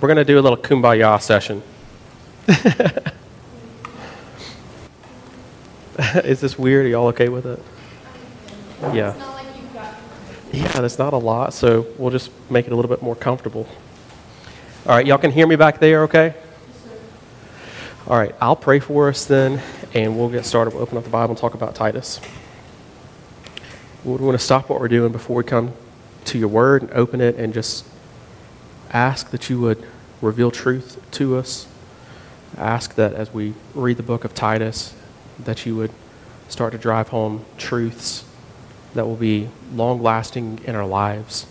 We're going to do a little kumbaya session. Is this weird? Are y'all okay with it? Yeah. Yeah, that's not a lot, so we'll just make it a little bit more comfortable. All right, y'all can hear me back there, okay? All right, I'll pray for us then, and we'll get started. We'll open up the Bible and talk about Titus. We want to stop what we're doing before we come to your word and open it and just ask that you would reveal truth to us. Ask that as we read the book of Titus, that you would start to drive home truths that will be long lasting in our lives.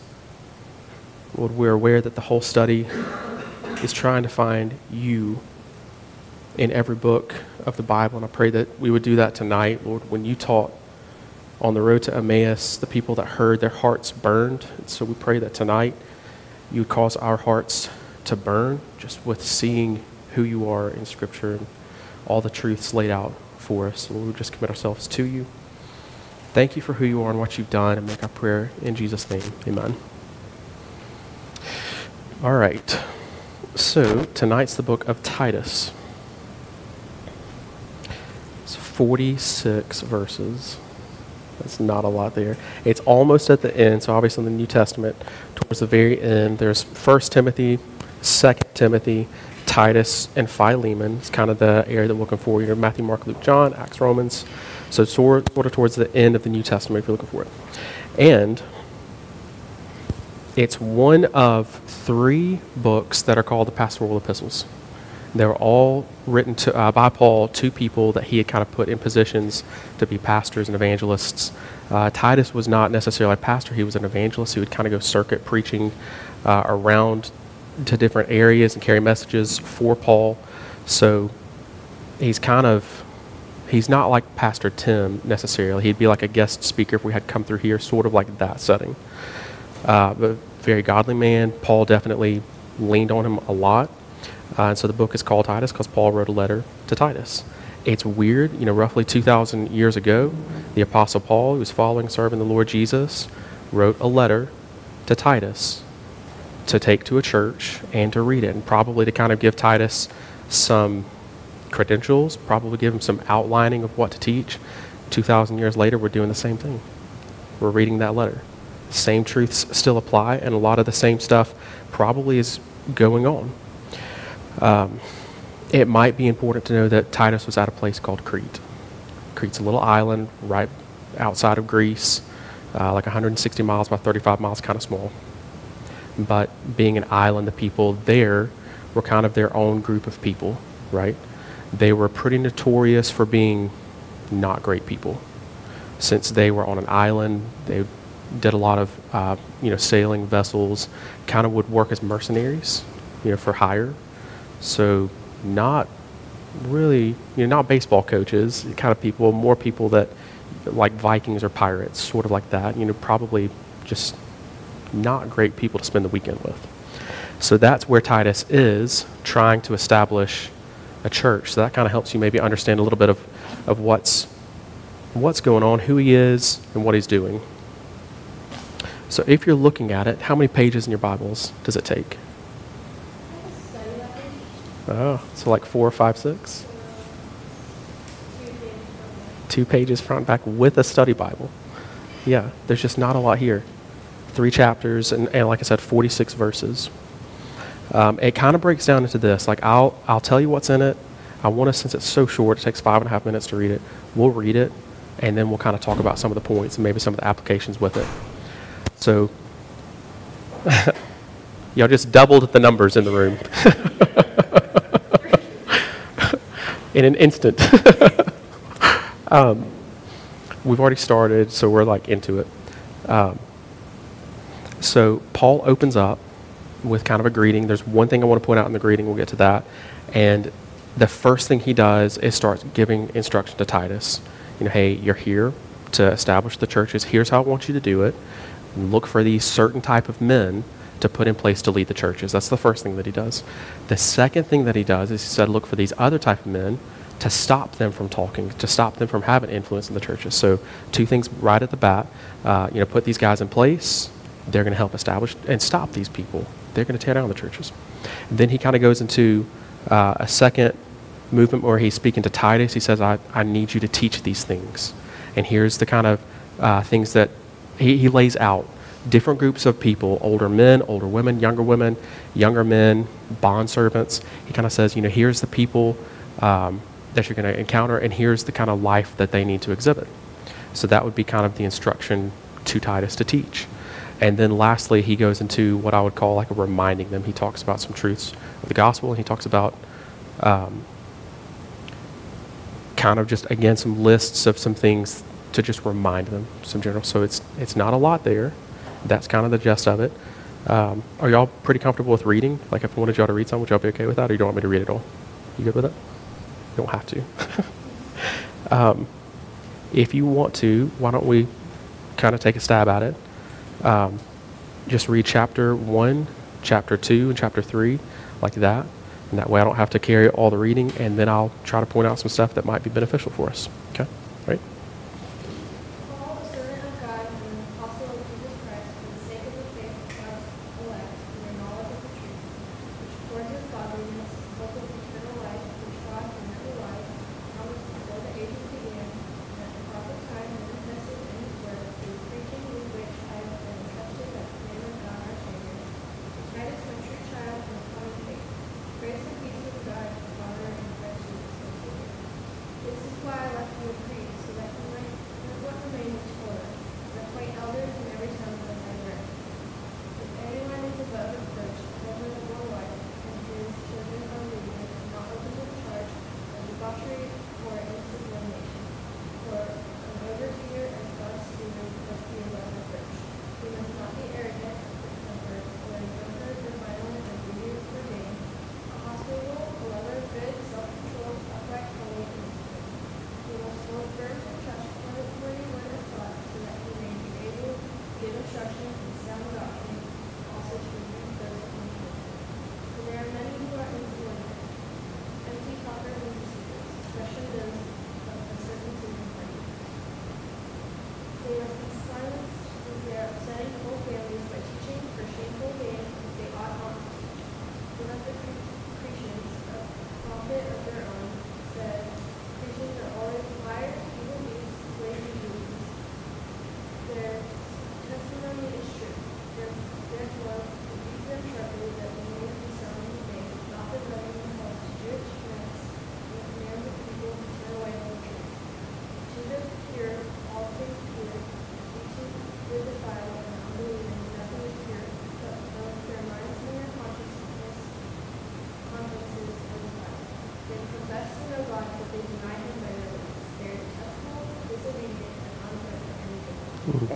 Lord, we're aware that the whole study is trying to find you in every book of the Bible, and I pray that we would do that tonight, Lord, when you taught on the road to Emmaus, the people that heard, their hearts burned. And so we pray that tonight you would cause our hearts to burn just with seeing who you are in Scripture and all the truths laid out for us. Lord, we just commit ourselves to you. Thank you for who you are and what you've done, and make our prayer in Jesus' name. Amen. All right. So, tonight's the book of Titus. It's 46 verses. That's not a lot there. It's almost at the end, so obviously in the New Testament, towards the very end, there's 1 Timothy, 2 Timothy, Titus, and Philemon. It's kind of the area that we're looking for. Know, Matthew, Mark, Luke, John, Acts, Romans. So sort, sort of towards the end of the New Testament if you're looking for it. And it's one of three books that are called the pastoral epistles. They were all written to, uh, by Paul to people that he had kind of put in positions to be pastors and evangelists. Uh, Titus was not necessarily a pastor, he was an evangelist. He would kind of go circuit preaching uh, around to different areas and carry messages for Paul. So he's kind of, he's not like Pastor Tim necessarily. He'd be like a guest speaker if we had come through here, sort of like that setting. Uh, but very godly man. Paul definitely leaned on him a lot. Uh, and so the book is called Titus because Paul wrote a letter to Titus. It's weird, you know, roughly 2,000 years ago, the Apostle Paul, who was following, serving the Lord Jesus, wrote a letter to Titus to take to a church and to read it, and probably to kind of give Titus some credentials, probably give him some outlining of what to teach. 2,000 years later, we're doing the same thing. We're reading that letter. Same truths still apply, and a lot of the same stuff probably is going on. Um, it might be important to know that Titus was at a place called Crete. Crete's a little island right outside of Greece, uh, like 160 miles by 35 miles, kind of small. But being an island, the people there were kind of their own group of people, right? They were pretty notorious for being not great people. Since they were on an island, they did a lot of uh, you know sailing vessels, kind of would work as mercenaries, you know, for hire so not really, you know, not baseball coaches, kind of people, more people that like Vikings or Pirates, sort of like that. You know, probably just not great people to spend the weekend with. So that's where Titus is trying to establish a church. So that kind of helps you maybe understand a little bit of, of what's what's going on, who he is, and what he's doing. So if you're looking at it, how many pages in your Bibles does it take? Oh, so like four, five, six? Two pages front and back with a study Bible. Yeah, there's just not a lot here. Three chapters, and, and like I said, 46 verses. Um, it kind of breaks down into this. Like, I'll, I'll tell you what's in it. I want to, since it's so short, it takes five and a half minutes to read it. We'll read it, and then we'll kind of talk about some of the points and maybe some of the applications with it. So, y'all just doubled the numbers in the room. in an instant. um, we've already started, so we're like into it. Um, so Paul opens up with kind of a greeting. There's one thing I want to point out in the greeting. We'll get to that. And the first thing he does is starts giving instruction to Titus. You know, hey, you're here to establish the churches. Here's how I want you to do it. look for these certain type of men to put in place to lead the churches. That's the first thing that he does. The second thing that he does is he said, look for these other type of men to stop them from talking, to stop them from having influence in the churches. So two things right at the bat, uh, you know, put these guys in place. They're going to help establish and stop these people. They're going to tear down the churches. And then he kind of goes into uh, a second movement where he's speaking to Titus. He says, I, I need you to teach these things. And here's the kind of uh, things that he, he lays out different groups of people older men, older women, younger women, younger men, bond servants. He kind of says, you know, here's the people um, that you're going to encounter, and here's the kind of life that they need to exhibit. So that would be kind of the instruction to Titus to teach. And then lastly, he goes into what I would call like a reminding them. He talks about some truths of the gospel, and he talks about um, kind of just, again, some lists of some things to just remind them, some general. So it's, it's not a lot there. That's kind of the gist of it. Um, are y'all pretty comfortable with reading? Like, if I wanted y'all to read something, would y'all be okay with that, or you don't want me to read it all? You good with it? You don't have to. um, if you want to, why don't we kind of take a stab at it? Um, just read chapter one, chapter two, and chapter three, like that. And that way I don't have to carry all the reading, and then I'll try to point out some stuff that might be beneficial for us. Okay?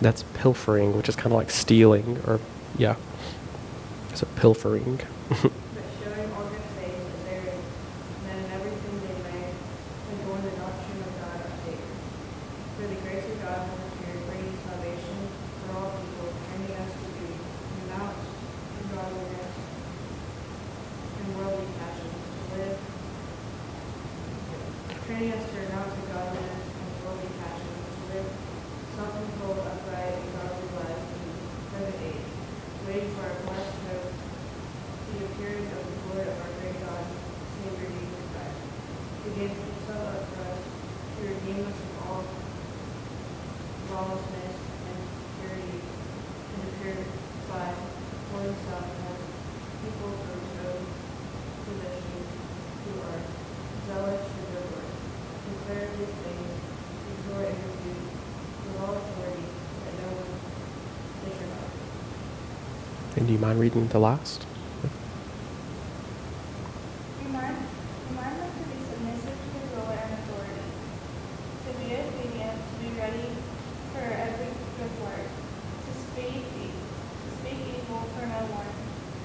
That's pilfering, which is kind of like stealing, or yeah. So pilfering.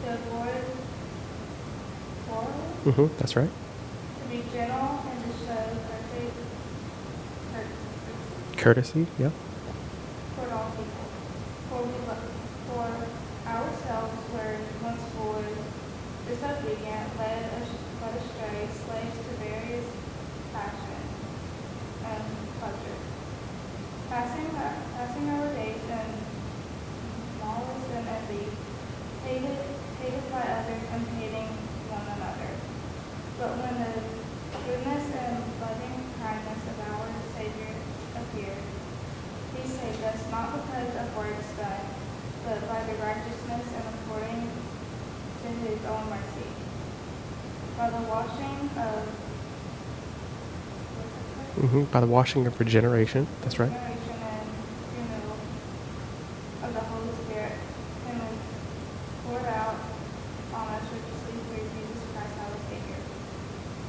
to avoid quarreling, Mm-hmm, that's right. to be gentle, and to show perfect courtesy Courtesy, yeah. toward all people. For we, lo- for ourselves were once fools, disobedient, led as- led astray, slaves to various passions and pleasures, passing, our- passing our days in malice and envy, hated, hated by others and hating one another. But when the goodness and loving kindness of our Savior appeared, he saved us not because of works done, but by the righteousness and according to his own mercy. By the washing of Mm-hmm. By the washing of regeneration, that's right. Generation and renewal of the Holy Spirit, whom is poured out on us richly through Jesus Christ our Savior,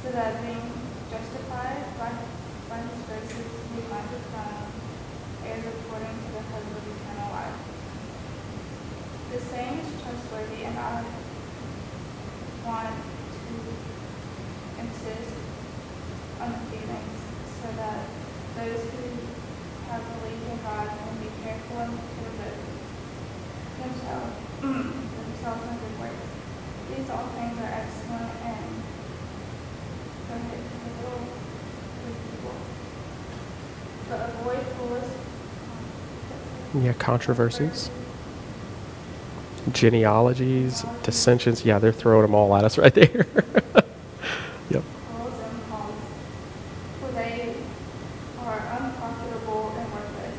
so that being justified by, by his graces, we might become heirs according to the hope of eternal life. The saying is trustworthy, and I want to insist on the feelings so that those who have believed in God can be careful and to devote themselves, themselves in good works. These all things are excellent and prohibitable with people. But avoid foolish Yeah, controversies, genealogies, dissensions. Yeah, they're throwing them all at us right there. yep. calls and calls, for they are unprofitable and worthless.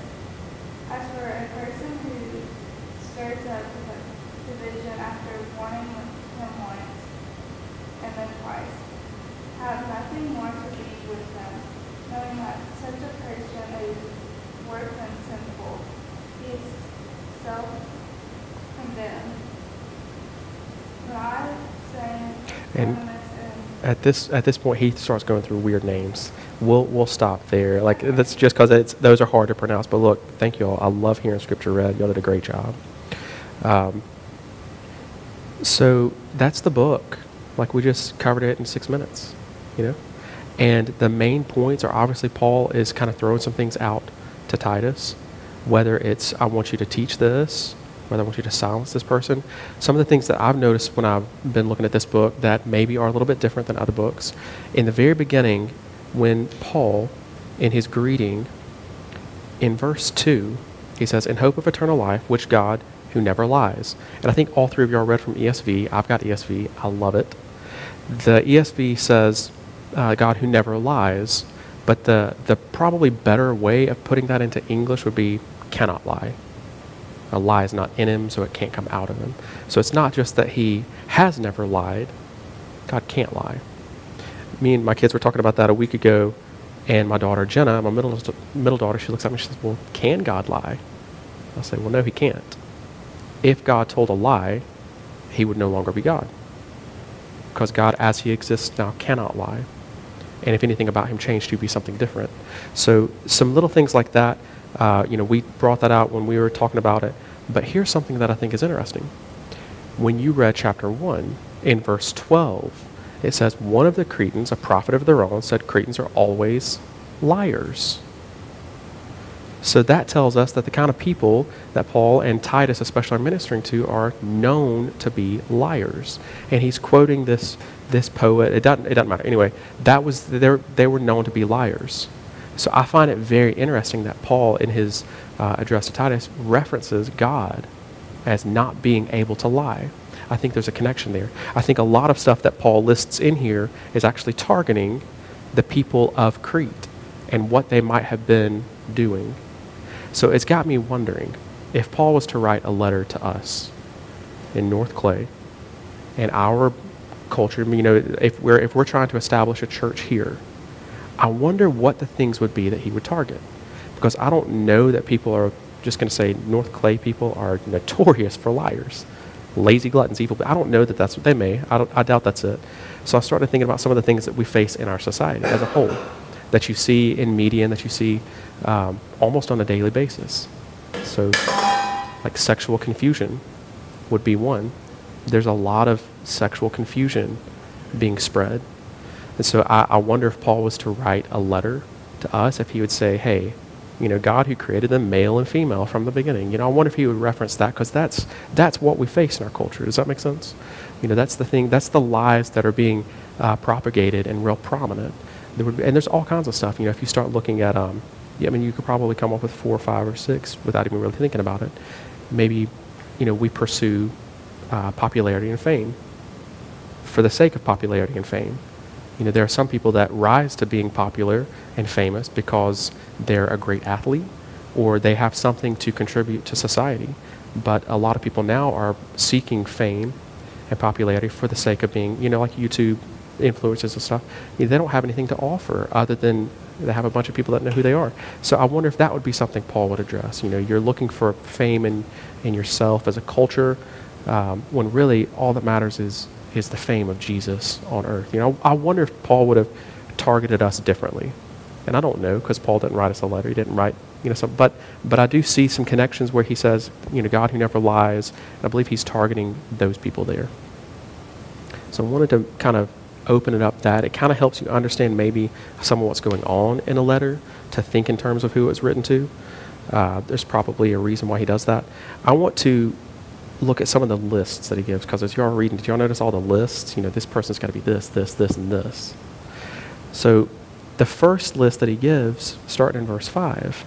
As for a person who stirs up division after warning him once and then twice, have nothing more to do with them, knowing that such a person is worse than sinful. He is self-condemned. Not saying And- and At this at this point, he starts going through weird names. We'll we'll stop there. Like that's just because it's those are hard to pronounce. But look, thank you all. I love hearing scripture read. Y'all did a great job. Um, so that's the book. Like we just covered it in six minutes, you know. And the main points are obviously Paul is kind of throwing some things out to Titus, whether it's I want you to teach this, whether I want you to silence this person. Some of the things that I've noticed when I've been looking at this book that maybe are a little bit different than other books. In the very beginning, when Paul, in his greeting, in verse 2, he says, In hope of eternal life, which God, who never lies. And I think all three of y'all read from ESV. I've got ESV. I love it. The ESV says, uh, God who never lies, but the, the probably better way of putting that into English would be cannot lie. A lie is not in him, so it can't come out of him. So it's not just that he has never lied, God can't lie. Me and my kids were talking about that a week ago, and my daughter Jenna, my middle, middle daughter, she looks at me and she says, Well, can God lie? I say, Well, no, he can't. If God told a lie, he would no longer be God. Because God, as he exists now, cannot lie. And if anything about him changed, he'd be something different. So, some little things like that, uh, you know, we brought that out when we were talking about it. But here's something that I think is interesting. When you read chapter 1, in verse 12, it says, One of the Cretans, a prophet of their own, said Cretans are always liars. So that tells us that the kind of people that Paul and Titus especially are ministering to are known to be liars. And he's quoting this this poet, it doesn't, it doesn't matter. Anyway, that was, they they were known to be liars. So I find it very interesting that Paul, in his uh, address to Titus, references God as not being able to lie. I think there's a connection there. I think a lot of stuff that Paul lists in here is actually targeting the people of Crete and what they might have been doing. So it's got me wondering if Paul was to write a letter to us in North Clay and our culture, you know, if we're, if we're trying to establish a church here, I wonder what the things would be that he would target. Because I don't know that people are just going to say North Clay people are notorious for liars, lazy gluttons, evil. But I don't know that that's what they may. I, I doubt that's it. So I started thinking about some of the things that we face in our society as a whole, that you see in media and that you see um, almost on a daily basis. So, like sexual confusion would be one. There's a lot of sexual confusion being spread. And so I, I wonder if Paul was to write a letter to us, if he would say, hey, you know, God who created them male and female from the beginning. You know, I wonder if he would reference that because that's that's what we face in our culture. Does that make sense? You know, that's the thing. That's the lies that are being uh, propagated and real prominent. There would be, and there's all kinds of stuff. You know, if you start looking at, um, yeah, I mean, you could probably come up with four or five or six without even really thinking about it. Maybe, you know, we pursue uh, popularity and fame for the sake of popularity and fame. You know, there are some people that rise to being popular and famous because they're a great athlete or they have something to contribute to society. But a lot of people now are seeking fame and popularity for the sake of being, you know, like YouTube influencers and stuff. You know, they don't have anything to offer other than they have a bunch of people that know who they are. So I wonder if that would be something Paul would address. You know, you're looking for fame in, in yourself as a culture um, when really all that matters is is the fame of Jesus on earth. You know, I wonder if Paul would have targeted us differently. And I don't know because Paul didn't write us a letter. He didn't write, you know, some, but but I do see some connections where he says, you know, God who never lies. And I believe he's targeting those people there. So I wanted to kind of open it up that it kind of helps you understand maybe some of what's going on in a letter to think in terms of who it was written to. Uh, there's probably a reason why he does that. I want to look at some of the lists that he gives because as you all reading, did y'all notice all the lists? You know, this person's got to be this, this, this, and this. So the first list that he gives, starting in verse 5,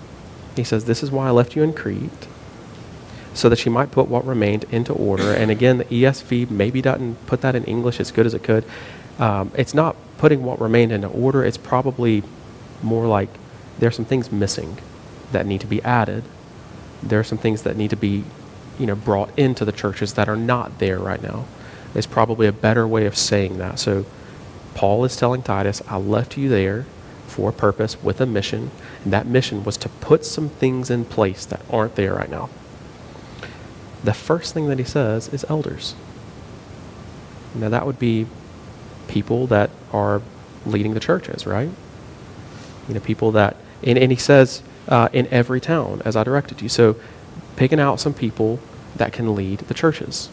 he says, This is why I left you in Crete, so that you might put what remained into order. And again, the ESV maybe doesn't put that in English as good as it could. Um, it's not putting what remained into order, it's probably more like there's some things missing that need to be added. There are some things that need to be you know, brought into the churches that are not there right now. Is probably a better way of saying that. So Paul is telling Titus, I left you there for a purpose with a mission, and that mission was to put some things in place that aren't there right now. The first thing that he says is elders. Now that would be people that are leading the churches, right? You know, people that, and, and he says uh, in every town, as I directed you. So picking out some people that can lead the churches.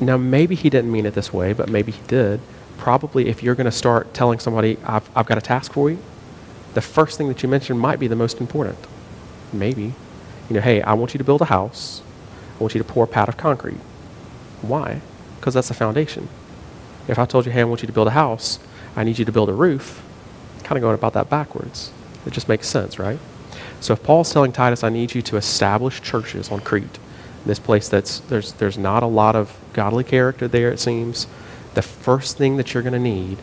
Now, maybe he didn't mean it this way, but maybe he did. Probably, if you're going to start telling somebody, I've, I've got a task for you, the first thing that you mention might be the most important. Maybe. You know, hey, I want you to build a house. I want you to pour a pad of concrete. Why? Because that's the foundation. If I told you, hey, I want you to build a house, I need you to build a roof, kind of going about that backwards. It just makes sense, right? So if Paul's telling Titus, I need you to establish churches on Crete, this place that's there's there's not a lot of godly character there, it seems. The first thing that you're going to need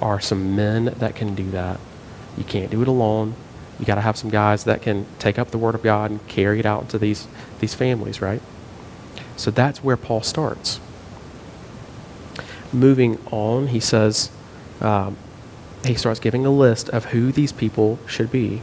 are some men that can do that. You can't do it alone. You got to have some guys that can take up the word of God and carry it out into these these families, right? So that's where Paul starts. Moving on, he says, um, he starts giving a list of who these people should be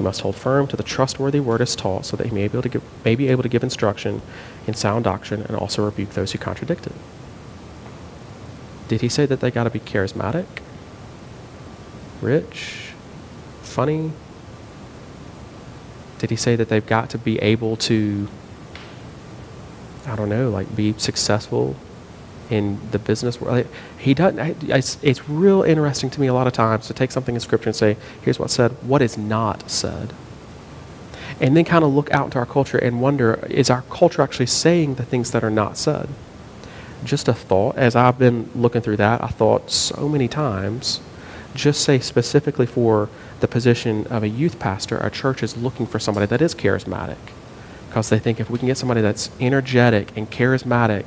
He must hold firm to the trustworthy word as taught, so that he may be able to give, may be able to give instruction in sound doctrine and also rebuke those who contradict it. Did he say that they got to be charismatic, rich, funny? Did he say that they've got to be able to, I don't know, like be successful in the business world? He doesn't. It's, it's real interesting to me a lot of times to take something in Scripture and say, here's what's said, what is not said. And then kind of look out into our culture and wonder, is our culture actually saying the things that are not said? Just a thought, as I've been looking through that, I thought so many times, just say specifically for the position of a youth pastor, a church is looking for somebody that is charismatic. Because they think if we can get somebody that's energetic and charismatic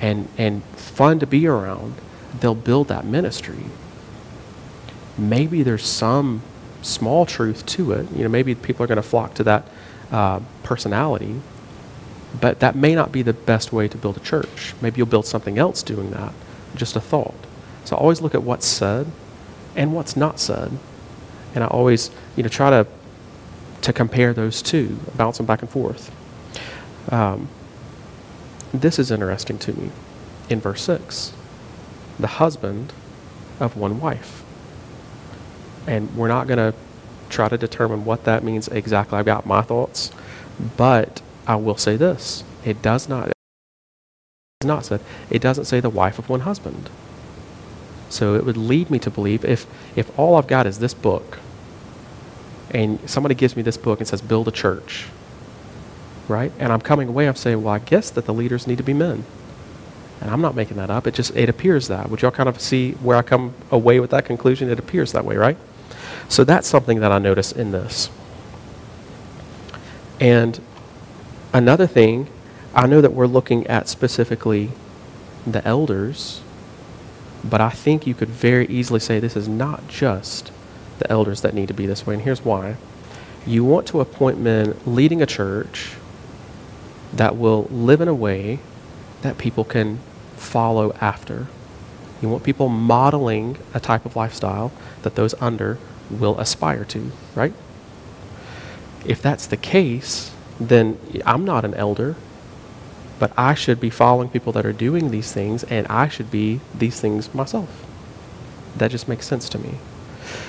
and, and fun to be around, they'll build that ministry. Maybe there's some small truth to it. You know, maybe people are going to flock to that uh, personality, but that may not be the best way to build a church. Maybe you'll build something else doing that. Just a thought. So always look at what's said and what's not said and I always, you know, try to to compare those two, bounce them back and forth. Um, this is interesting to me. In verse six, the husband of one wife, and we're not going to try to determine what that means exactly. I've got my thoughts, but I will say this: it does not. Not said. It doesn't say the wife of one husband. So it would lead me to believe if, if all I've got is this book, and somebody gives me this book and says, build a church, right? And I'm coming away, I'm saying, well, I guess that the leaders need to be men. And I'm not making that up. It just, it appears that. Would y'all kind of see where I come away with that conclusion? It appears that way, right? So that's something that I notice in this. And another thing, I know that we're looking at specifically the elders but I think you could very easily say this is not just the elders that need to be this way. And here's why. You want to appoint men leading a church that will live in a way that people can follow after. You want people modeling a type of lifestyle that those under will aspire to, right? If that's the case, then I'm not an elder but I should be following people that are doing these things, and I should be these things myself. That just makes sense to me.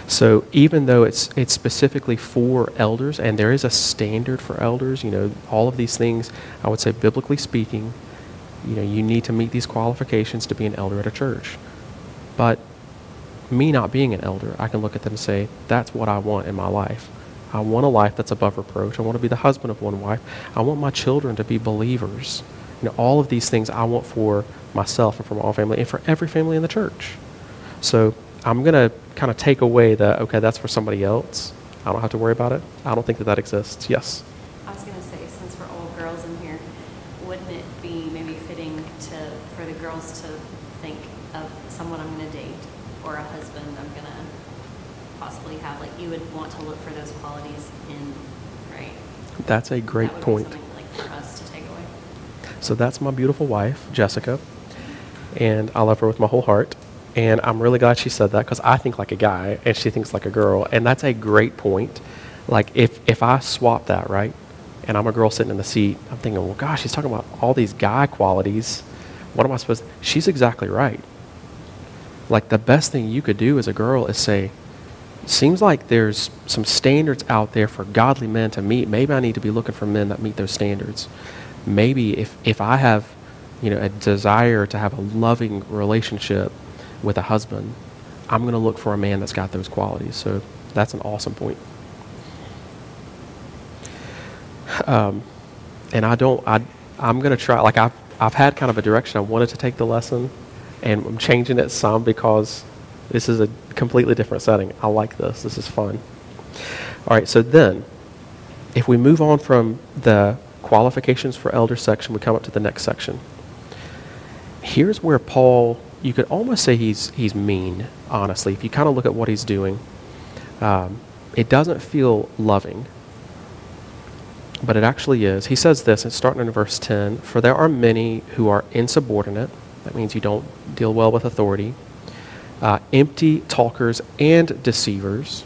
So even though it's it's specifically for elders, and there is a standard for elders, you know, all of these things, I would say biblically speaking, you know, you need to meet these qualifications to be an elder at a church. But me not being an elder, I can look at them and say, that's what I want in my life. I want a life that's above reproach. I want to be the husband of one wife. I want my children to be believers. You know, all of these things I want for myself and for my family and for every family in the church. So I'm going to kind of take away that, okay, that's for somebody else. I don't have to worry about it. I don't think that that exists. Yes? I was going to say, since we're all girls in here, wouldn't it be maybe fitting to for the girls to think of someone I'm going to date or a husband I'm going to possibly have? Like you would want to look for those qualities in, right? That's a great that would point. Be something like for us to take away. So that's my beautiful wife, Jessica, and I love her with my whole heart. And I'm really glad she said that because I think like a guy and she thinks like a girl, and that's a great point. Like if if I swap that right, and I'm a girl sitting in the seat, I'm thinking, well, gosh, she's talking about all these guy qualities. What am I supposed? To? She's exactly right. Like the best thing you could do as a girl is say, seems like there's some standards out there for godly men to meet. Maybe I need to be looking for men that meet those standards maybe if, if I have, you know, a desire to have a loving relationship with a husband, I'm going to look for a man that's got those qualities. So that's an awesome point. Um, and I don't, I, I'm going to try, like I've, I've had kind of a direction I wanted to take the lesson, and I'm changing it some because this is a completely different setting. I like this. This is fun. All right, so then, if we move on from the qualifications for elder section, we come up to the next section. Here's where Paul, you could almost say he's, he's mean, honestly. If you kind of look at what he's doing, um, it doesn't feel loving, but it actually is. He says this, it's starting in verse 10 For there are many who are insubordinate. That means you don't deal well with authority. Uh, empty talkers and deceivers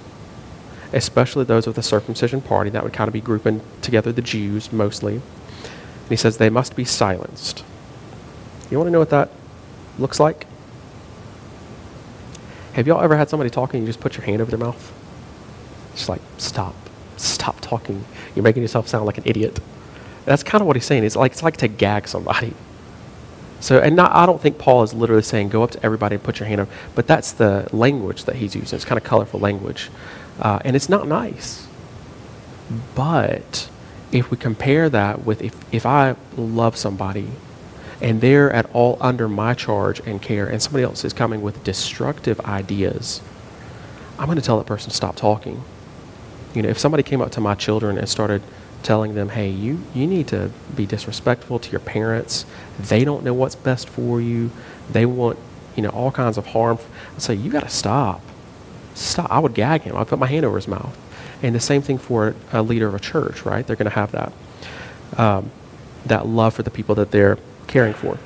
especially those of the circumcision party. That would kind of be grouping together the Jews mostly. And he says they must be silenced. You want to know what that looks like? Have y'all ever had somebody talking and you just put your hand over their mouth? It's like, stop, stop talking. You're making yourself sound like an idiot. That's kind of what he's saying. It's like, it's like to gag somebody. So, and not, I don't think Paul is literally saying go up to everybody and put your hand up, but that's the language that he's using. It's kind of colorful language. Uh, and it's not nice. But if we compare that with if, if I love somebody and they're at all under my charge and care, and somebody else is coming with destructive ideas, I'm going to tell that person to stop talking. You know, if somebody came up to my children and started telling them, hey, you, you need to be disrespectful to your parents. They don't know what's best for you. They want, you know, all kinds of harm. I'd say, you got to stop. Stop. I would gag him. I'd put my hand over his mouth. And the same thing for a leader of a church, right? They're going to have that, um, that love for the people that they're caring for.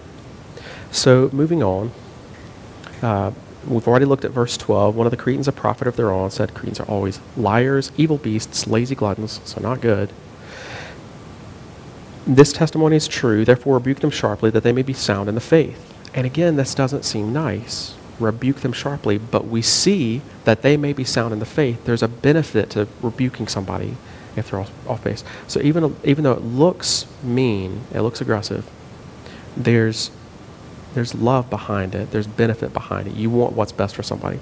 So moving on, uh, we've already looked at verse 12. One of the Cretans, a prophet of their own, said Cretans are always liars, evil beasts, lazy gluttons, so not good. This testimony is true, therefore rebuke them sharply that they may be sound in the faith. And again, this doesn't seem nice. Rebuke them sharply, but we see that they may be sound in the faith. There's a benefit to rebuking somebody if they're off, off base. So even, even though it looks mean, it looks aggressive, there's there's love behind it. There's benefit behind it. You want what's best for somebody.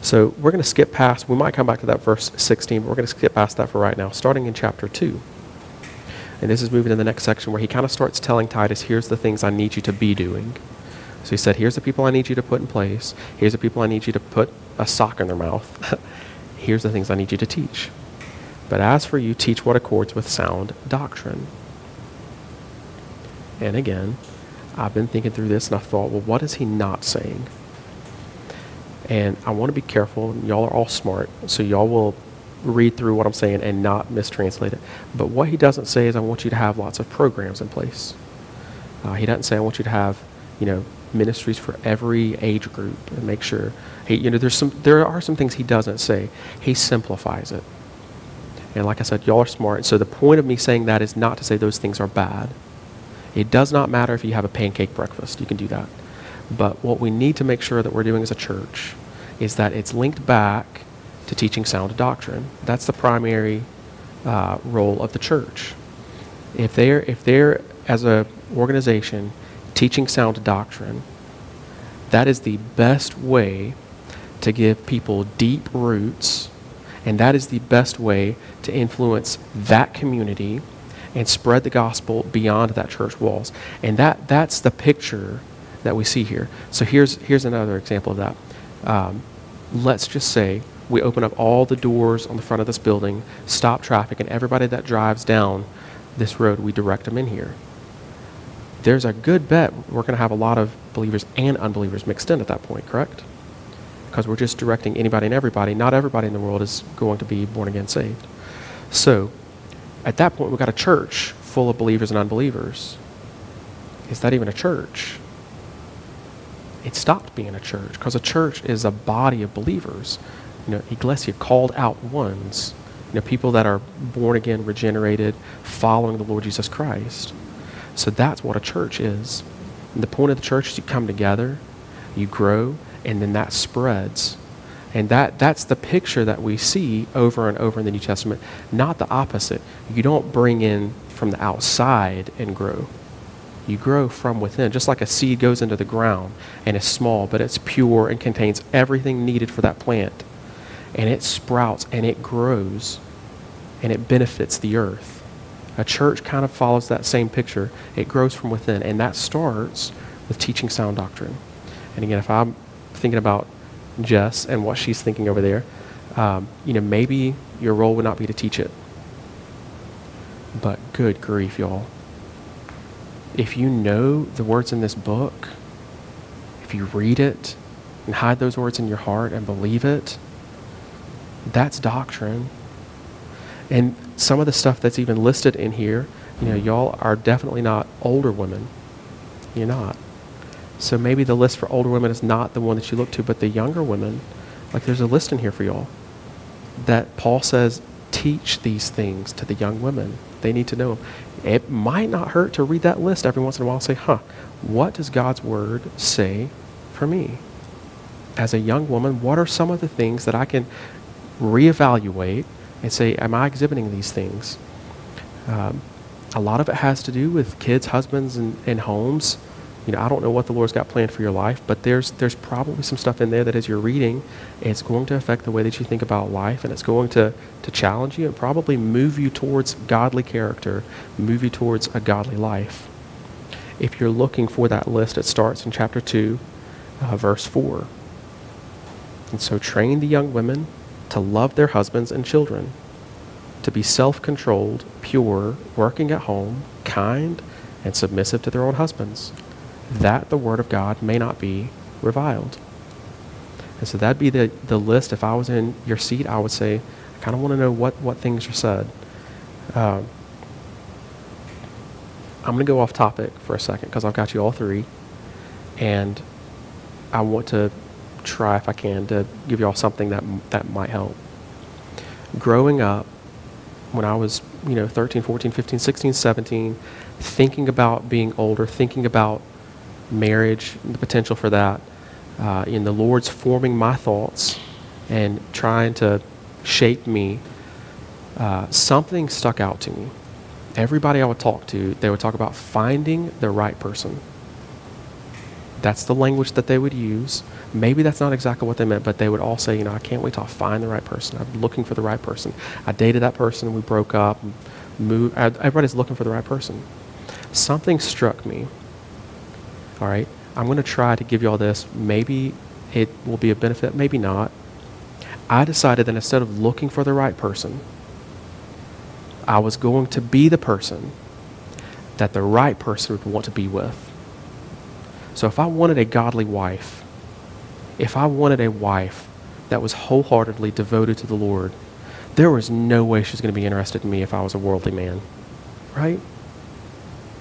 So we're going to skip past, we might come back to that verse 16, but we're going to skip past that for right now, starting in chapter 2. And this is moving to the next section where he kind of starts telling Titus, here's the things I need you to be doing. So he said, here's the people I need you to put in place. Here's the people I need you to put a sock in their mouth. here's the things I need you to teach. But as for you, teach what accords with sound doctrine. And again, I've been thinking through this and I thought, well, what is he not saying? And I want to be careful. Y'all are all smart, so y'all will read through what I'm saying and not mistranslate it. But what he doesn't say is, I want you to have lots of programs in place. Uh, he doesn't say, I want you to have, you know, ministries for every age group and make sure. He, you know, there's some, there are some things he doesn't say. He simplifies it. And like I said, y'all are smart. So the point of me saying that is not to say those things are bad. It does not matter if you have a pancake breakfast. You can do that. But what we need to make sure that we're doing as a church is that it's linked back to teaching sound doctrine. That's the primary uh, role of the church. If they're, if they're, as an organization, teaching sound doctrine, that is the best way to give people deep roots, and that is the best way to influence that community and spread the gospel beyond that church walls. And that, that's the picture that we see here. So here's, here's another example of that. Um, let's just say we open up all the doors on the front of this building, stop traffic, and everybody that drives down this road, we direct them in here. There's a good bet we're going to have a lot of believers and unbelievers mixed in at that point, correct? Because we're just directing anybody and everybody. Not everybody in the world is going to be born again saved. So, at that point, we've got a church full of believers and unbelievers. Is that even a church? It stopped being a church because a church is a body of believers you know, ecclesia, called out ones, you know, people that are born again, regenerated, following the Lord Jesus Christ. So that's what a church is. And the point of the church is you come together, you grow, and then that spreads. And that, that's the picture that we see over and over in the New Testament, not the opposite. You don't bring in from the outside and grow. You grow from within, just like a seed goes into the ground and is small, but it's pure and contains everything needed for that plant and it sprouts and it grows and it benefits the earth. A church kind of follows that same picture. It grows from within, and that starts with teaching sound doctrine. And again, if I'm thinking about Jess and what she's thinking over there, um, you know, maybe your role would not be to teach it. But good grief, y'all. If you know the words in this book, if you read it and hide those words in your heart and believe it, that's doctrine. And some of the stuff that's even listed in here, you know, y'all are definitely not older women. You're not. So maybe the list for older women is not the one that you look to, but the younger women, like there's a list in here for y'all that Paul says teach these things to the young women. They need to know them. It might not hurt to read that list every once in a while and say, huh, what does God's word say for me? As a young woman, what are some of the things that I can reevaluate and say, Am I exhibiting these things? Um, a lot of it has to do with kids, husbands, and, and homes. You know, I don't know what the Lord's got planned for your life, but there's there's probably some stuff in there that as you're reading, it's going to affect the way that you think about life, and it's going to to challenge you and probably move you towards godly character, move you towards a godly life. If you're looking for that list, it starts in chapter two, uh, verse four. And so, train the young women to love their husbands and children, to be self-controlled, pure, working at home, kind, and submissive to their own husbands that the word of God may not be reviled. And so that'd be the, the list. If I was in your seat, I would say, I kind of want to know what, what things are said. Um, I'm going to go off topic for a second because I've got you all three. And I want to try, if I can, to give you all something that, that might help. Growing up, when I was, you know, 13, 14, 15, 16, 17, thinking about being older, thinking about marriage, the potential for that, uh, in the Lord's forming my thoughts and trying to shape me, uh, something stuck out to me. Everybody I would talk to, they would talk about finding the right person. That's the language that they would use. Maybe that's not exactly what they meant, but they would all say, you know, I can't wait I find the right person. I'm looking for the right person. I dated that person, we broke up, moved. Everybody's looking for the right person. Something struck me all right, I'm going to try to give you all this. Maybe it will be a benefit, maybe not. I decided that instead of looking for the right person, I was going to be the person that the right person would want to be with. So if I wanted a godly wife, if I wanted a wife that was wholeheartedly devoted to the Lord, there was no way she was going to be interested in me if I was a worldly man. Right?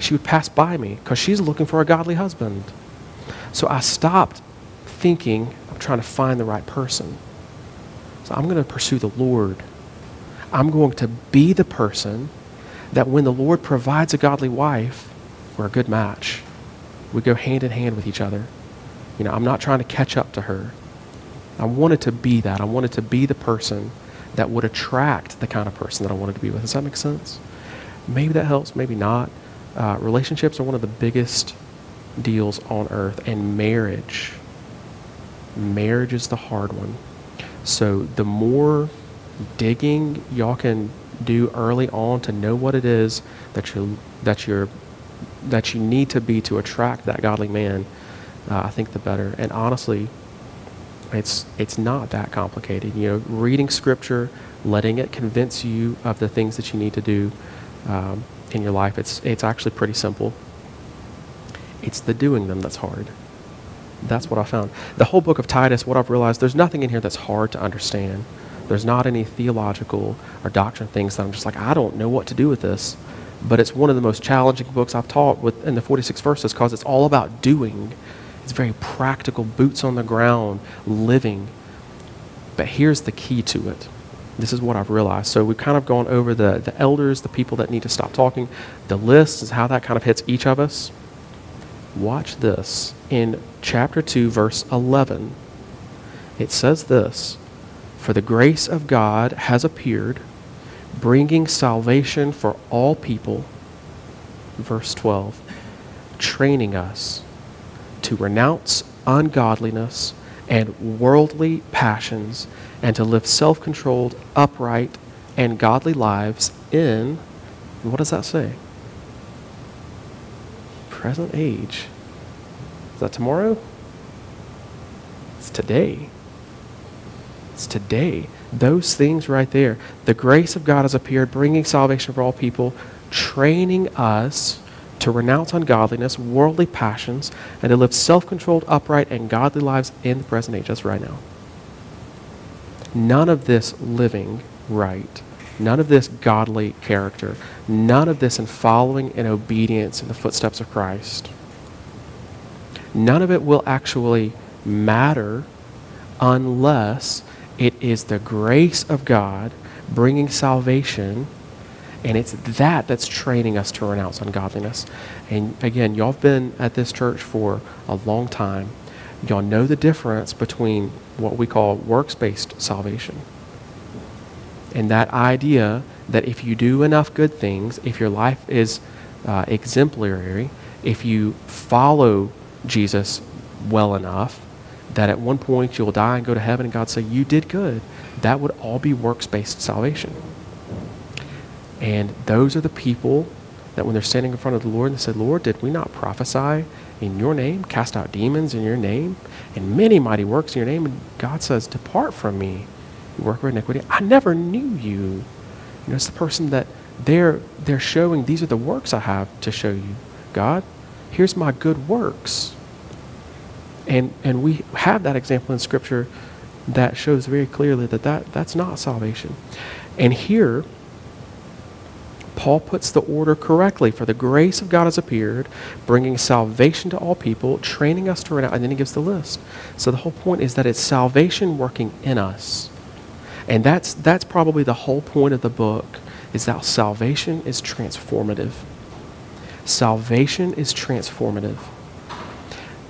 She would pass by me because she's looking for a godly husband. So I stopped thinking I'm trying to find the right person. So I'm going to pursue the Lord. I'm going to be the person that when the Lord provides a godly wife, we're a good match. We go hand in hand with each other. You know, I'm not trying to catch up to her. I wanted to be that. I wanted to be the person that would attract the kind of person that I wanted to be with. Does that make sense? Maybe that helps, maybe not. Uh, relationships are one of the biggest deals on earth, and marriage, marriage is the hard one. So the more digging y'all can do early on to know what it is that you that you're that you need to be to attract that godly man, uh, I think the better. And honestly, it's it's not that complicated. You know, reading scripture, letting it convince you of the things that you need to do. Um, in your life, it's, it's actually pretty simple. It's the doing them that's hard. That's what I found. The whole book of Titus, what I've realized, there's nothing in here that's hard to understand. There's not any theological or doctrine things that I'm just like, I don't know what to do with this. But it's one of the most challenging books I've taught with in the 46 verses because it's all about doing. It's very practical, boots on the ground, living. But here's the key to it this is what I've realized. So we've kind of gone over the, the elders, the people that need to stop talking. The list is how that kind of hits each of us. Watch this. In chapter 2, verse 11, it says this For the grace of God has appeared, bringing salvation for all people. Verse 12, training us to renounce ungodliness and worldly passions and to live self controlled, upright, and godly lives in, what does that say? Present age. Is that tomorrow? It's today. It's today. Those things right there. The grace of God has appeared, bringing salvation for all people, training us to renounce ungodliness, worldly passions, and to live self controlled, upright, and godly lives in the present age. That's right now. None of this living right, none of this godly character, none of this in following in obedience in the footsteps of Christ, none of it will actually matter unless it is the grace of God bringing salvation. And it's that that's training us to renounce ungodliness. And again, y'all have been at this church for a long time. Y'all know the difference between what we call works based salvation. And that idea that if you do enough good things, if your life is uh, exemplary, if you follow Jesus well enough, that at one point you'll die and go to heaven and God say, You did good. That would all be works based salvation. And those are the people that when they're standing in front of the Lord and they said, Lord, did we not prophesy in your name, cast out demons in your name, and many mighty works in your name? And God says, Depart from me, you worker of iniquity. I never knew you. You know, it's the person that they're they're showing these are the works I have to show you. God, here's my good works. And and we have that example in scripture that shows very clearly that, that that's not salvation. And here Paul puts the order correctly. For the grace of God has appeared, bringing salvation to all people, training us to renounce, and then he gives the list. So the whole point is that it's salvation working in us. And that's, that's probably the whole point of the book, is that salvation is transformative. Salvation is transformative.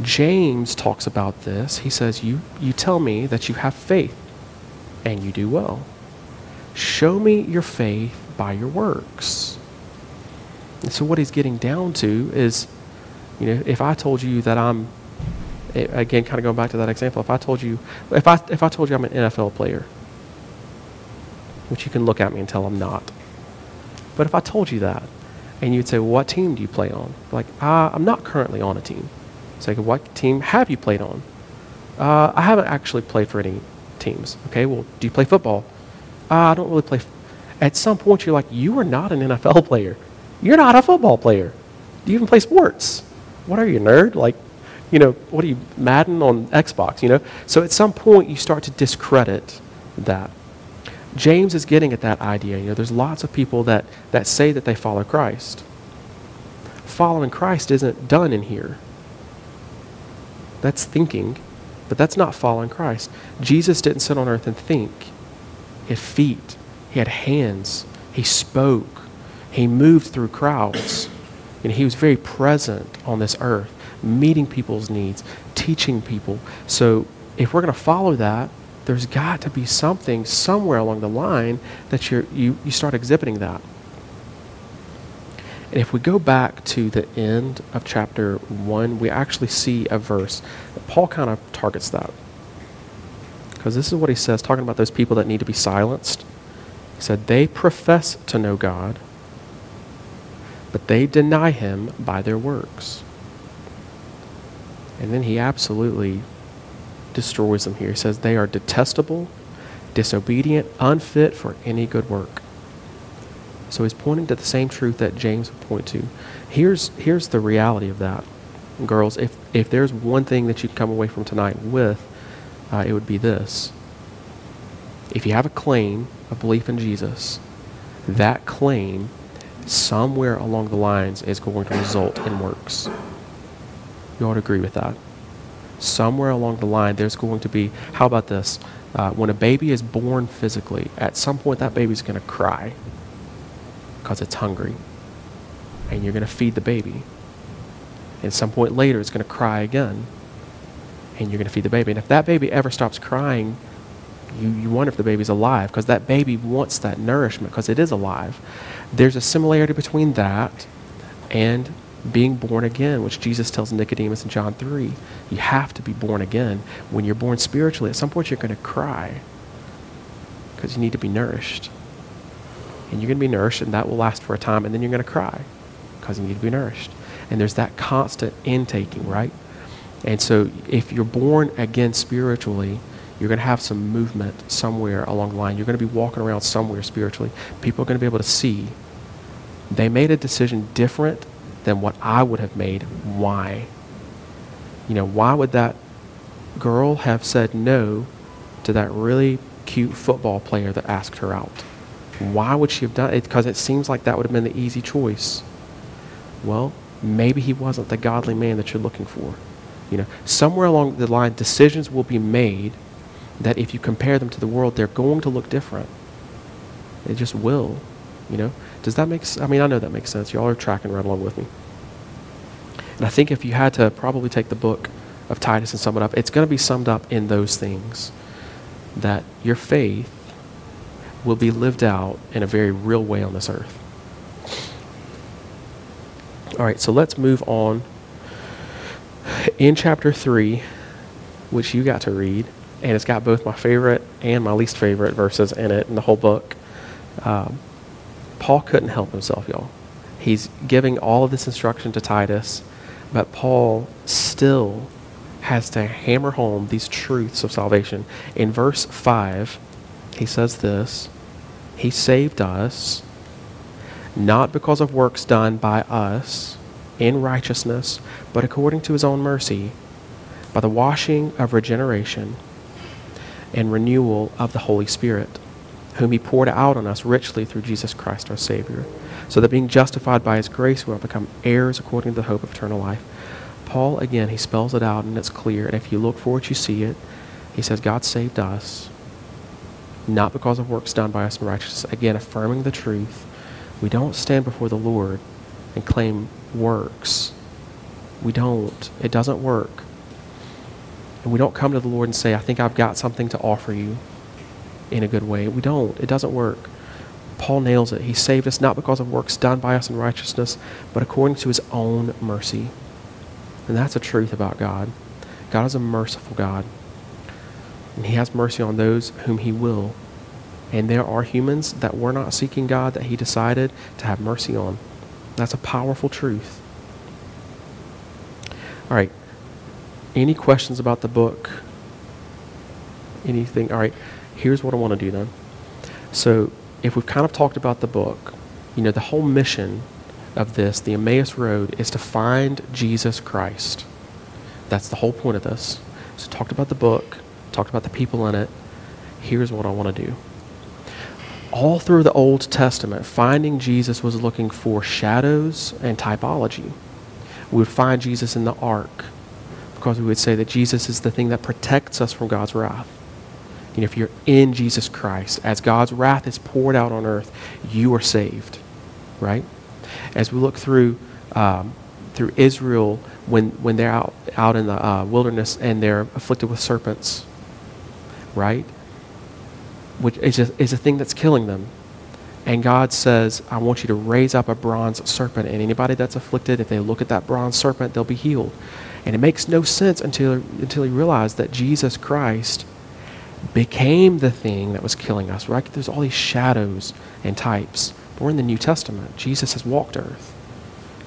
James talks about this. He says, you, you tell me that you have faith, and you do well. Show me your faith by your works. And so what he's getting down to is, you know, if I told you that I'm, again, kind of going back to that example, if I told you, if I, if I told you I'm an NFL player, which you can look at me and tell I'm not, but if I told you that, and you'd say, well, what team do you play on? Like, uh, I'm not currently on a team. So what team have you played on? Uh, I haven't actually played for any teams. Okay, well, do you play football? Uh, I don't really play at some point you're like, you are not an NFL player. You're not a football player. Do you even play sports? What are you, nerd? Like, you know, what are you, Madden on Xbox, you know? So at some point you start to discredit that. James is getting at that idea. You know, there's lots of people that, that say that they follow Christ. Following Christ isn't done in here. That's thinking, but that's not following Christ. Jesus didn't sit on earth and think. He feet, he had hands. He spoke. He moved through crowds. And he was very present on this earth, meeting people's needs, teaching people. So if we're going to follow that, there's got to be something somewhere along the line that you you, you start exhibiting that. And if we go back to the end of chapter 1, we actually see a verse. Paul kind of targets that. Because this is what he says, talking about those people that need to be silenced. He said, They profess to know God, but they deny him by their works. And then he absolutely destroys them here. He says, They are detestable, disobedient, unfit for any good work. So he's pointing to the same truth that James would point to. Here's, here's the reality of that. Girls, if, if there's one thing that you'd come away from tonight with, uh, it would be this. If you have a claim of belief in Jesus, that claim somewhere along the lines is going to result in works. You ought to agree with that. Somewhere along the line, there's going to be, how about this? Uh, when a baby is born physically, at some point that baby's going to cry because it's hungry. And you're going to feed the baby. And some point later, it's going to cry again. And you're going to feed the baby. And if that baby ever stops crying, you, you wonder if the baby's alive because that baby wants that nourishment because it is alive. There's a similarity between that and being born again, which Jesus tells Nicodemus in John 3. You have to be born again. When you're born spiritually, at some point you're going to cry because you need to be nourished. And you're going to be nourished, and that will last for a time, and then you're going to cry because you need to be nourished. And there's that constant intaking, right? And so if you're born again spiritually, you're going to have some movement somewhere along the line. You're going to be walking around somewhere spiritually. People are going to be able to see they made a decision different than what I would have made. Why? You know, why would that girl have said no to that really cute football player that asked her out? Why would she have done it? Because it seems like that would have been the easy choice. Well, maybe he wasn't the godly man that you're looking for. You know, somewhere along the line, decisions will be made that if you compare them to the world, they're going to look different. They just will. You know, does that make? I mean, I know that makes sense. Y'all are tracking right along with me. And I think if you had to probably take the book of Titus and sum it up, it's going to be summed up in those things. That your faith will be lived out in a very real way on this earth. All right, so let's move on. In chapter 3, which you got to read, and it's got both my favorite and my least favorite verses in it in the whole book. Um, Paul couldn't help himself, y'all. He's giving all of this instruction to Titus, but Paul still has to hammer home these truths of salvation. In verse 5, he says this He saved us not because of works done by us in righteousness, but according to his own mercy, by the washing of regeneration and renewal of the Holy Spirit, whom he poured out on us richly through Jesus Christ our Savior, so that being justified by his grace, we will become heirs according to the hope of eternal life. Paul, again, he spells it out and it's clear. And if you look for it, you see it. He says, God saved us, not because of works done by us in righteousness. Again, affirming the truth. We don't stand before the Lord and claim works. We don't. It doesn't work. And we don't come to the Lord and say, I think I've got something to offer you in a good way. We don't. It doesn't work. Paul nails it. He saved us not because of works done by us in righteousness, but according to his own mercy. And that's a truth about God. God is a merciful God. And He has mercy on those whom He will. And there are humans that were not seeking God that He decided to have mercy on. That's a powerful truth. All right. Any questions about the book? Anything? All right. Here's what I want to do then. So, if we've kind of talked about the book, you know, the whole mission of this, the Emmaus Road, is to find Jesus Christ. That's the whole point of this. So, talked about the book, talked about the people in it. Here's what I want to do. All through the Old Testament, finding Jesus was looking for shadows and typology. We would find Jesus in the ark because we would say that Jesus is the thing that protects us from God's wrath. And if you're in Jesus Christ, as God's wrath is poured out on earth, you are saved, right? as we look through um, through Israel when when they're out out in the uh, wilderness and they're afflicted with serpents, right? Which is a, is a thing that's killing them. And God says, I want you to raise up a bronze serpent. And anybody that's afflicted, if they look at that bronze serpent, they'll be healed. And it makes no sense until, until you realize that Jesus Christ became the thing that was killing us, right? There's all these shadows and types. But We're in the New Testament. Jesus has walked earth.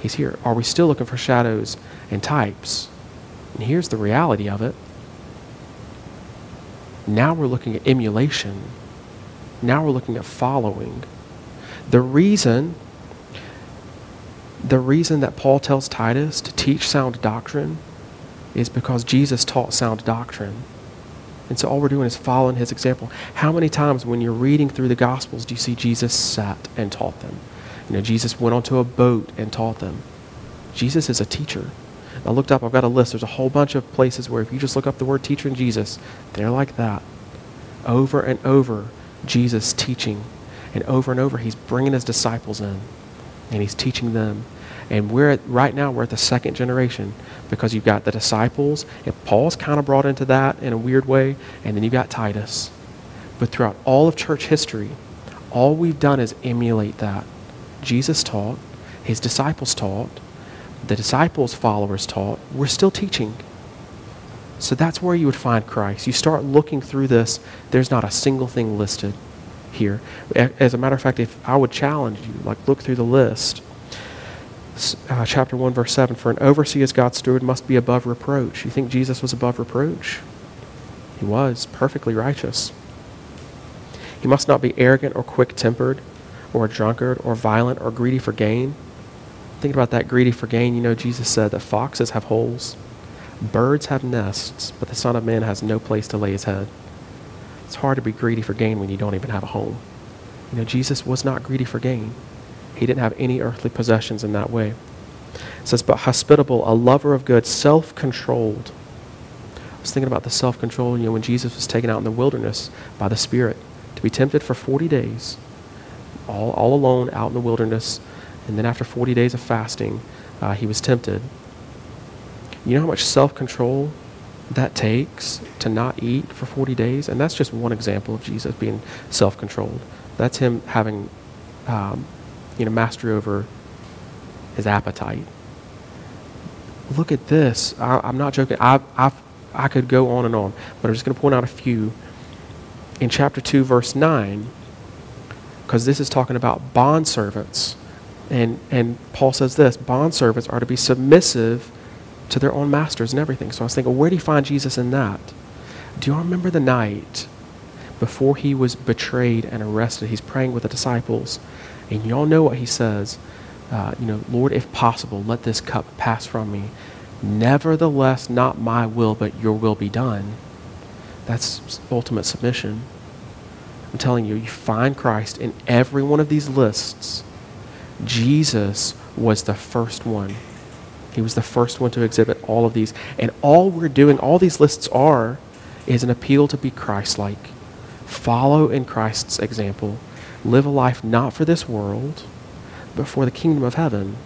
He's here. Are we still looking for shadows and types? And here's the reality of it. Now we're looking at emulation. Now we're looking at following. The reason the reason that Paul tells Titus to teach sound doctrine is because Jesus taught sound doctrine. And so all we're doing is following his example. How many times when you're reading through the Gospels do you see Jesus sat and taught them? You know, Jesus went onto a boat and taught them. Jesus is a teacher. I looked up, I've got a list. There's a whole bunch of places where if you just look up the word teacher and Jesus, they're like that. Over and over, Jesus teaching. And over and over, he's bringing his disciples in and he's teaching them. And we're at, right now, we're at the second generation because you've got the disciples, and Paul's kind of brought into that in a weird way, and then you've got Titus. But throughout all of church history, all we've done is emulate that. Jesus taught, his disciples taught, the disciples' followers taught. We're still teaching. So that's where you would find Christ. You start looking through this, there's not a single thing listed here. As a matter of fact, if I would challenge you, like look through the list, uh, chapter 1, verse 7 For an overseer as God's steward must be above reproach. You think Jesus was above reproach? He was perfectly righteous. He must not be arrogant or quick tempered, or a drunkard, or violent, or greedy for gain. Think about that greedy for gain. You know, Jesus said that foxes have holes, birds have nests, but the Son of Man has no place to lay his head. It's hard to be greedy for gain when you don't even have a home. You know, Jesus was not greedy for gain. He didn't have any earthly possessions in that way. It says, but hospitable, a lover of good, self controlled. I was thinking about the self control, you know, when Jesus was taken out in the wilderness by the Spirit to be tempted for 40 days, all, all alone out in the wilderness. And then after 40 days of fasting, uh, he was tempted. You know how much self control that takes to not eat for 40 days? And that's just one example of Jesus being self controlled. That's him having, um, you know, mastery over his appetite. Look at this. I, I'm not joking. I, I, I could go on and on, but I'm just going to point out a few. In chapter 2, verse 9, because this is talking about bond servants. And, and Paul says this bond servants are to be submissive to their own masters and everything. So I was thinking, where do you find Jesus in that? Do you all remember the night before he was betrayed and arrested? He's praying with the disciples. And you all know what he says. Uh, you know, Lord, if possible, let this cup pass from me. Nevertheless, not my will, but your will be done. That's ultimate submission. I'm telling you, you find Christ in every one of these lists. Jesus was the first one. He was the first one to exhibit all of these. And all we're doing, all these lists are, is an appeal to be Christ like. Follow in Christ's example. Live a life not for this world, but for the kingdom of heaven.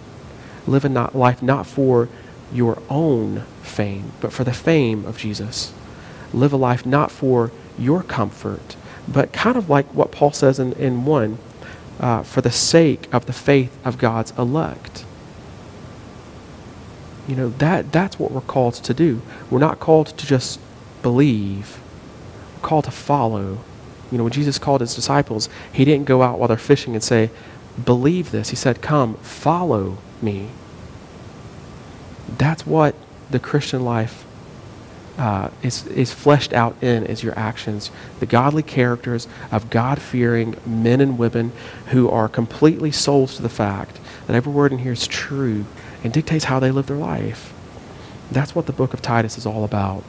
Live a not, life not for your own fame, but for the fame of Jesus. Live a life not for your comfort, but kind of like what Paul says in, in 1 uh, for the sake of the faith of God's elect. You know, that, that's what we're called to do. We're not called to just believe, we're called to follow. You know, when Jesus called his disciples, he didn't go out while they're fishing and say, Believe this. He said, Come, follow me. That's what the Christian life uh, is, is fleshed out in is your actions. The godly characters of God fearing men and women who are completely sold to the fact that every word in here is true and dictates how they live their life. That's what the book of Titus is all about.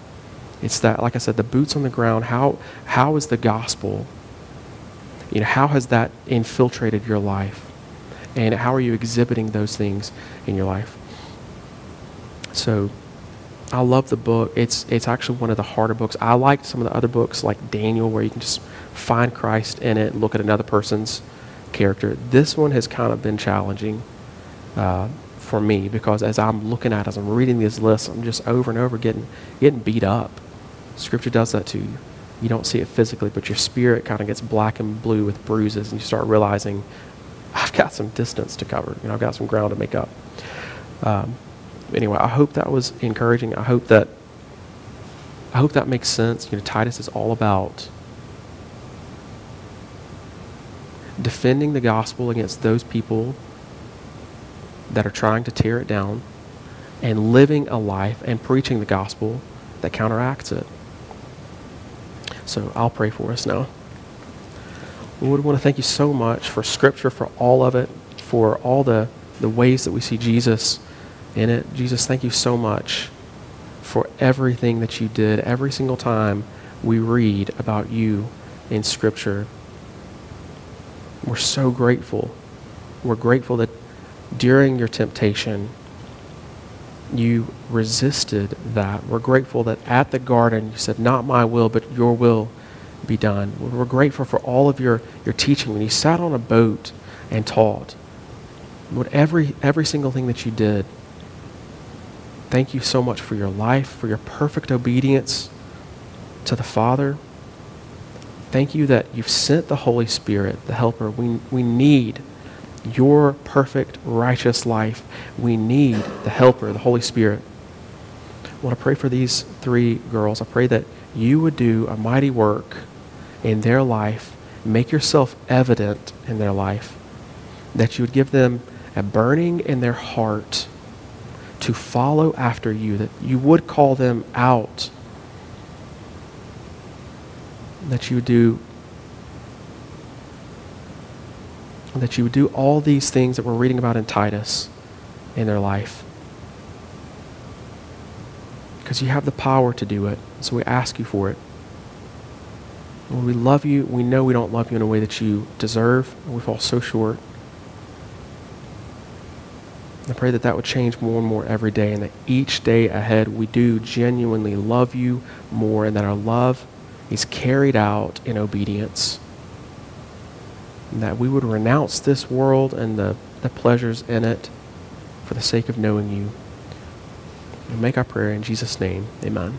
It's that, like I said, the boots on the ground. How, how is the gospel? You know, how has that infiltrated your life? And how are you exhibiting those things in your life? So, I love the book. It's it's actually one of the harder books. I like some of the other books like Daniel, where you can just find Christ in it and look at another person's character. This one has kind of been challenging uh, for me because as I'm looking at, as I'm reading these lists, I'm just over and over getting getting beat up. Scripture does that to you. You don't see it physically, but your spirit kind of gets black and blue with bruises, and you start realizing, I've got some distance to cover. You know, I've got some ground to make up. Um, anyway, I hope that was encouraging. I hope that I hope that makes sense. You know, Titus is all about defending the gospel against those people that are trying to tear it down and living a life and preaching the gospel that counteracts it. So I'll pray for us now. Lord, I want to thank you so much for Scripture, for all of it, for all the, the ways that we see Jesus in it. Jesus, thank you so much for everything that you did every single time we read about you in Scripture. We're so grateful. We're grateful that during your temptation, you resisted that. We're grateful that at the garden you said, Not my will, but your will be done. We're grateful for all of your, your teaching when you sat on a boat and taught. What every, every single thing that you did. Thank you so much for your life, for your perfect obedience to the Father. Thank you that you've sent the Holy Spirit, the Helper. We, we need your perfect, righteous life. We need the Helper, the Holy Spirit. I want to pray for these three girls. I pray that you would do a mighty work in their life, make yourself evident in their life, that you would give them a burning in their heart to follow after you, that you would call them out, that you would do that you would do all these things that we're reading about in Titus in their life. Because you have the power to do it. So we ask you for it. Lord, we love you. We know we don't love you in a way that you deserve. We fall so short. I pray that that would change more and more every day, and that each day ahead we do genuinely love you more, and that our love is carried out in obedience. That we would renounce this world and the, the pleasures in it for the sake of knowing you. And make our prayer in Jesus' name. Amen.